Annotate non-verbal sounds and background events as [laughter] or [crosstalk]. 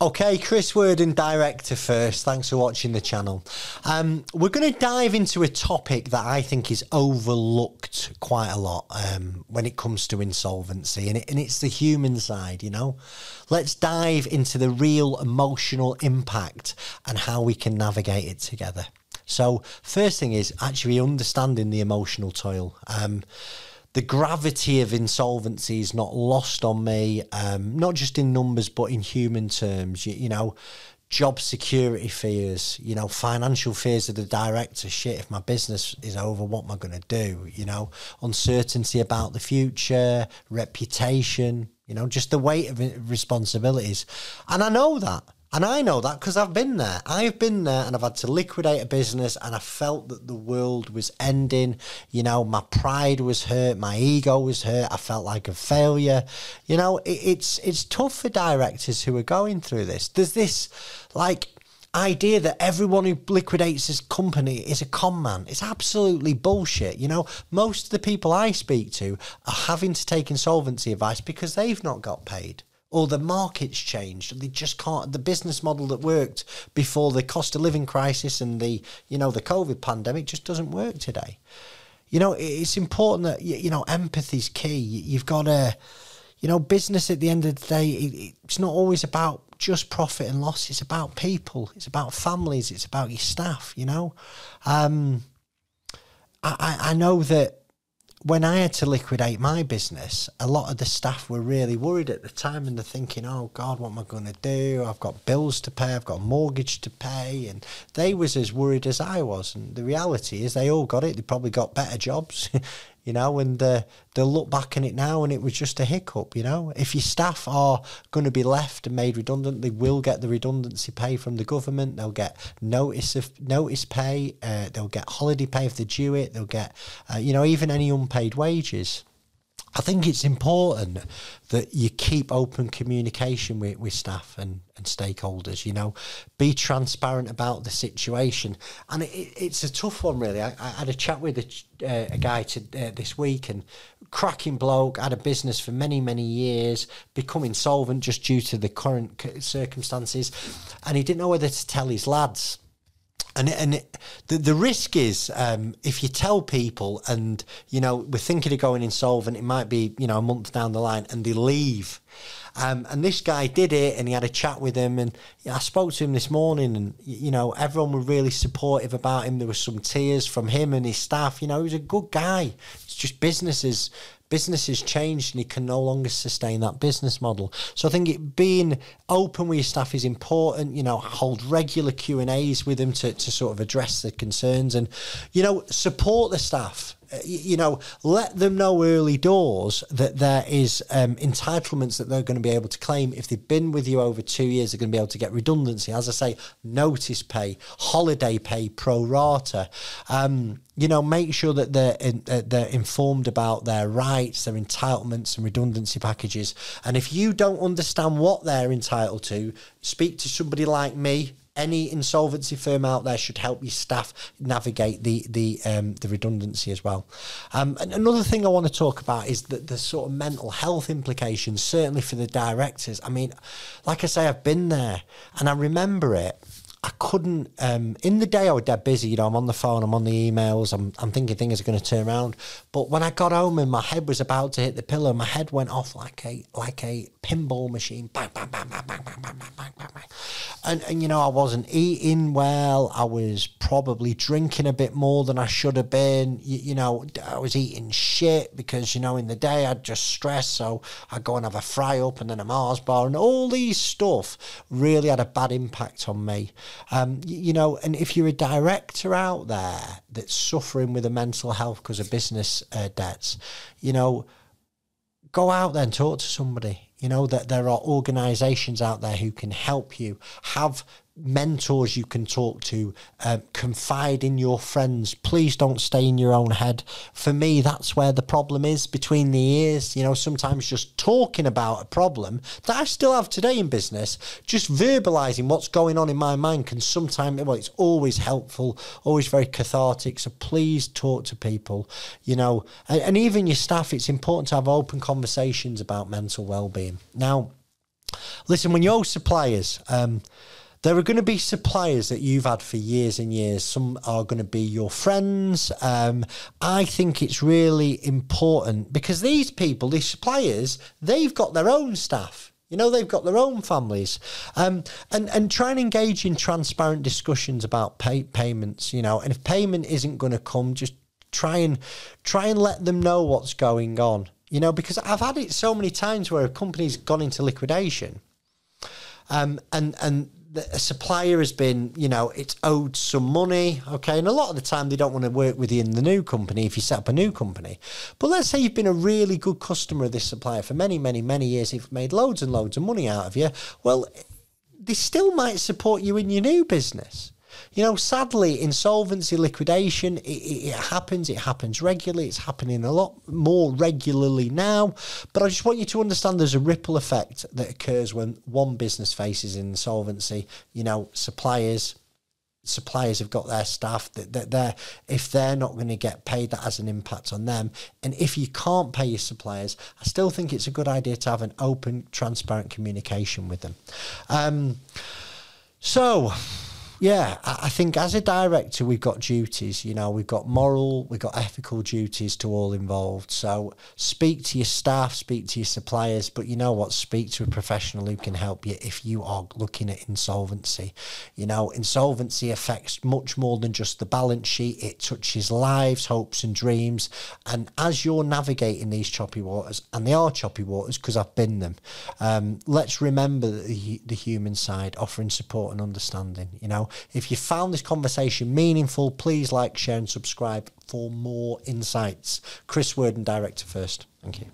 Okay, Chris Worden, director first. Thanks for watching the channel. Um, we're going to dive into a topic that I think is overlooked quite a lot um, when it comes to insolvency, and, it, and it's the human side, you know. Let's dive into the real emotional impact and how we can navigate it together. So, first thing is actually understanding the emotional toil. Um, the gravity of insolvency is not lost on me, um, not just in numbers, but in human terms. You, you, know, job security fears, you know, financial fears of the director. Shit, if my business is over, what am I going to do? You know, uncertainty about the future, reputation, you know, just the weight of responsibilities. And I know that. And I know that because I've been there. I've been there and I've had to liquidate a business and I felt that the world was ending. You know, my pride was hurt, my ego was hurt, I felt like a failure. You know, it, it's it's tough for directors who are going through this. There's this like idea that everyone who liquidates his company is a con man. It's absolutely bullshit. You know, most of the people I speak to are having to take insolvency advice because they've not got paid or the market's changed. They just can't. The business model that worked before the cost of living crisis and the you know the COVID pandemic just doesn't work today. You know, it's important that you know empathy's key. You've got to, you know, business at the end of the day. It's not always about just profit and loss. It's about people. It's about families. It's about your staff. You know, um, I I know that when I had to liquidate my business, a lot of the staff were really worried at the time and they're thinking, oh God, what am I going to do? I've got bills to pay, I've got a mortgage to pay. And they was as worried as I was. And the reality is they all got it. They probably got better jobs. [laughs] you know, and uh, they'll look back on it now and it was just a hiccup, you know. If your staff are going to be left and made redundant, they will get the redundancy pay from the government. They'll get notice of notice pay. Uh, they'll get holiday pay if they due it. They'll get, uh, you know, even any unpaid wages. I think it's important that you keep open communication with, with staff and, and stakeholders, you know, be transparent about the situation. And it, it's a tough one, really. I, I had a chat with a, uh, a guy to, uh, this week and cracking bloke, had a business for many, many years, become insolvent just due to the current circumstances. And he didn't know whether to tell his lads and and it, the the risk is um, if you tell people and you know we're thinking of going insolvent, it might be you know a month down the line, and they leave. Um, and this guy did it, and he had a chat with him, and I spoke to him this morning, and you know everyone were really supportive about him. There was some tears from him and his staff. You know, he was a good guy. It's just businesses business has changed and he can no longer sustain that business model. So I think it being open with your staff is important. You know, hold regular Q and A's with them to, to sort of address the concerns and, you know, support the staff you know, let them know early doors that there is um, entitlements that they're going to be able to claim. If they've been with you over two years, they're going to be able to get redundancy. As I say, notice pay, holiday pay, pro rata. Um, you know, make sure that they're in, uh, they're informed about their rights, their entitlements, and redundancy packages. And if you don't understand what they're entitled to, speak to somebody like me any insolvency firm out there should help your staff navigate the the um, the redundancy as well. Um, and another thing I want to talk about is the, the sort of mental health implications, certainly for the directors. I mean, like I say, I've been there and I remember it. I couldn't. Um, in the day, I was dead busy. You know, I'm on the phone, I'm on the emails, I'm, I'm thinking things are going to turn around. But when I got home and my head was about to hit the pillow, my head went off like a like a pinball machine. Bang, bang, bang, bang, bang, bang, bang, bang, bang, bang. And, and you know, I wasn't eating well. I was probably drinking a bit more than I should have been. You, you know, I was eating shit because you know in the day I'd just stress, so I'd go and have a fry up and then a Mars bar, and all these stuff really had a bad impact on me. Um, you, you know, and if you're a director out there that's suffering with a mental health because of business uh, debts, you know, go out there and talk to somebody. You know that there are organisations out there who can help you. Have mentors you can talk to, uh, confide in your friends. Please don't stay in your own head. For me, that's where the problem is between the ears. You know, sometimes just talking about a problem that I still have today in business, just verbalizing what's going on in my mind can sometimes, well, it's always helpful, always very cathartic. So please talk to people, you know, and, and even your staff. It's important to have open conversations about mental well being. Now, Listen, when you owe suppliers, um, there are going to be suppliers that you've had for years and years. Some are going to be your friends. Um, I think it's really important because these people, these suppliers, they've got their own staff. You know, they've got their own families. Um, and, and try and engage in transparent discussions about pay, payments, you know, and if payment isn't going to come, just try and try and let them know what's going on. You know, because I've had it so many times where a company's gone into liquidation um, and and a supplier has been, you know, it's owed some money, okay, and a lot of the time they don't want to work with you in the new company if you set up a new company. But let's say you've been a really good customer of this supplier for many, many, many years, you've made loads and loads of money out of you. Well, they still might support you in your new business. You know, sadly, insolvency, liquidation, it, it, it, happens. It happens regularly. It's happening a lot more regularly now. But I just want you to understand there's a ripple effect that occurs when one business faces insolvency. You know, suppliers, suppliers have got their staff that, that they're if they're not going to get paid that has an impact on them and if you can't pay your suppliers i still think it's a good idea to have an open transparent communication with them um, so yeah, I think as a director, we've got duties. You know, we've got moral, we've got ethical duties to all involved. So speak to your staff, speak to your suppliers, but you know what? Speak to a professional who can help you if you are looking at insolvency. You know, insolvency affects much more than just the balance sheet. It touches lives, hopes, and dreams. And as you're navigating these choppy waters, and they are choppy waters because I've been them, um, let's remember the, the human side, offering support and understanding. You know if you found this conversation meaningful, please like, share, and subscribe for more insights. Chris Worden, director first. Thank you.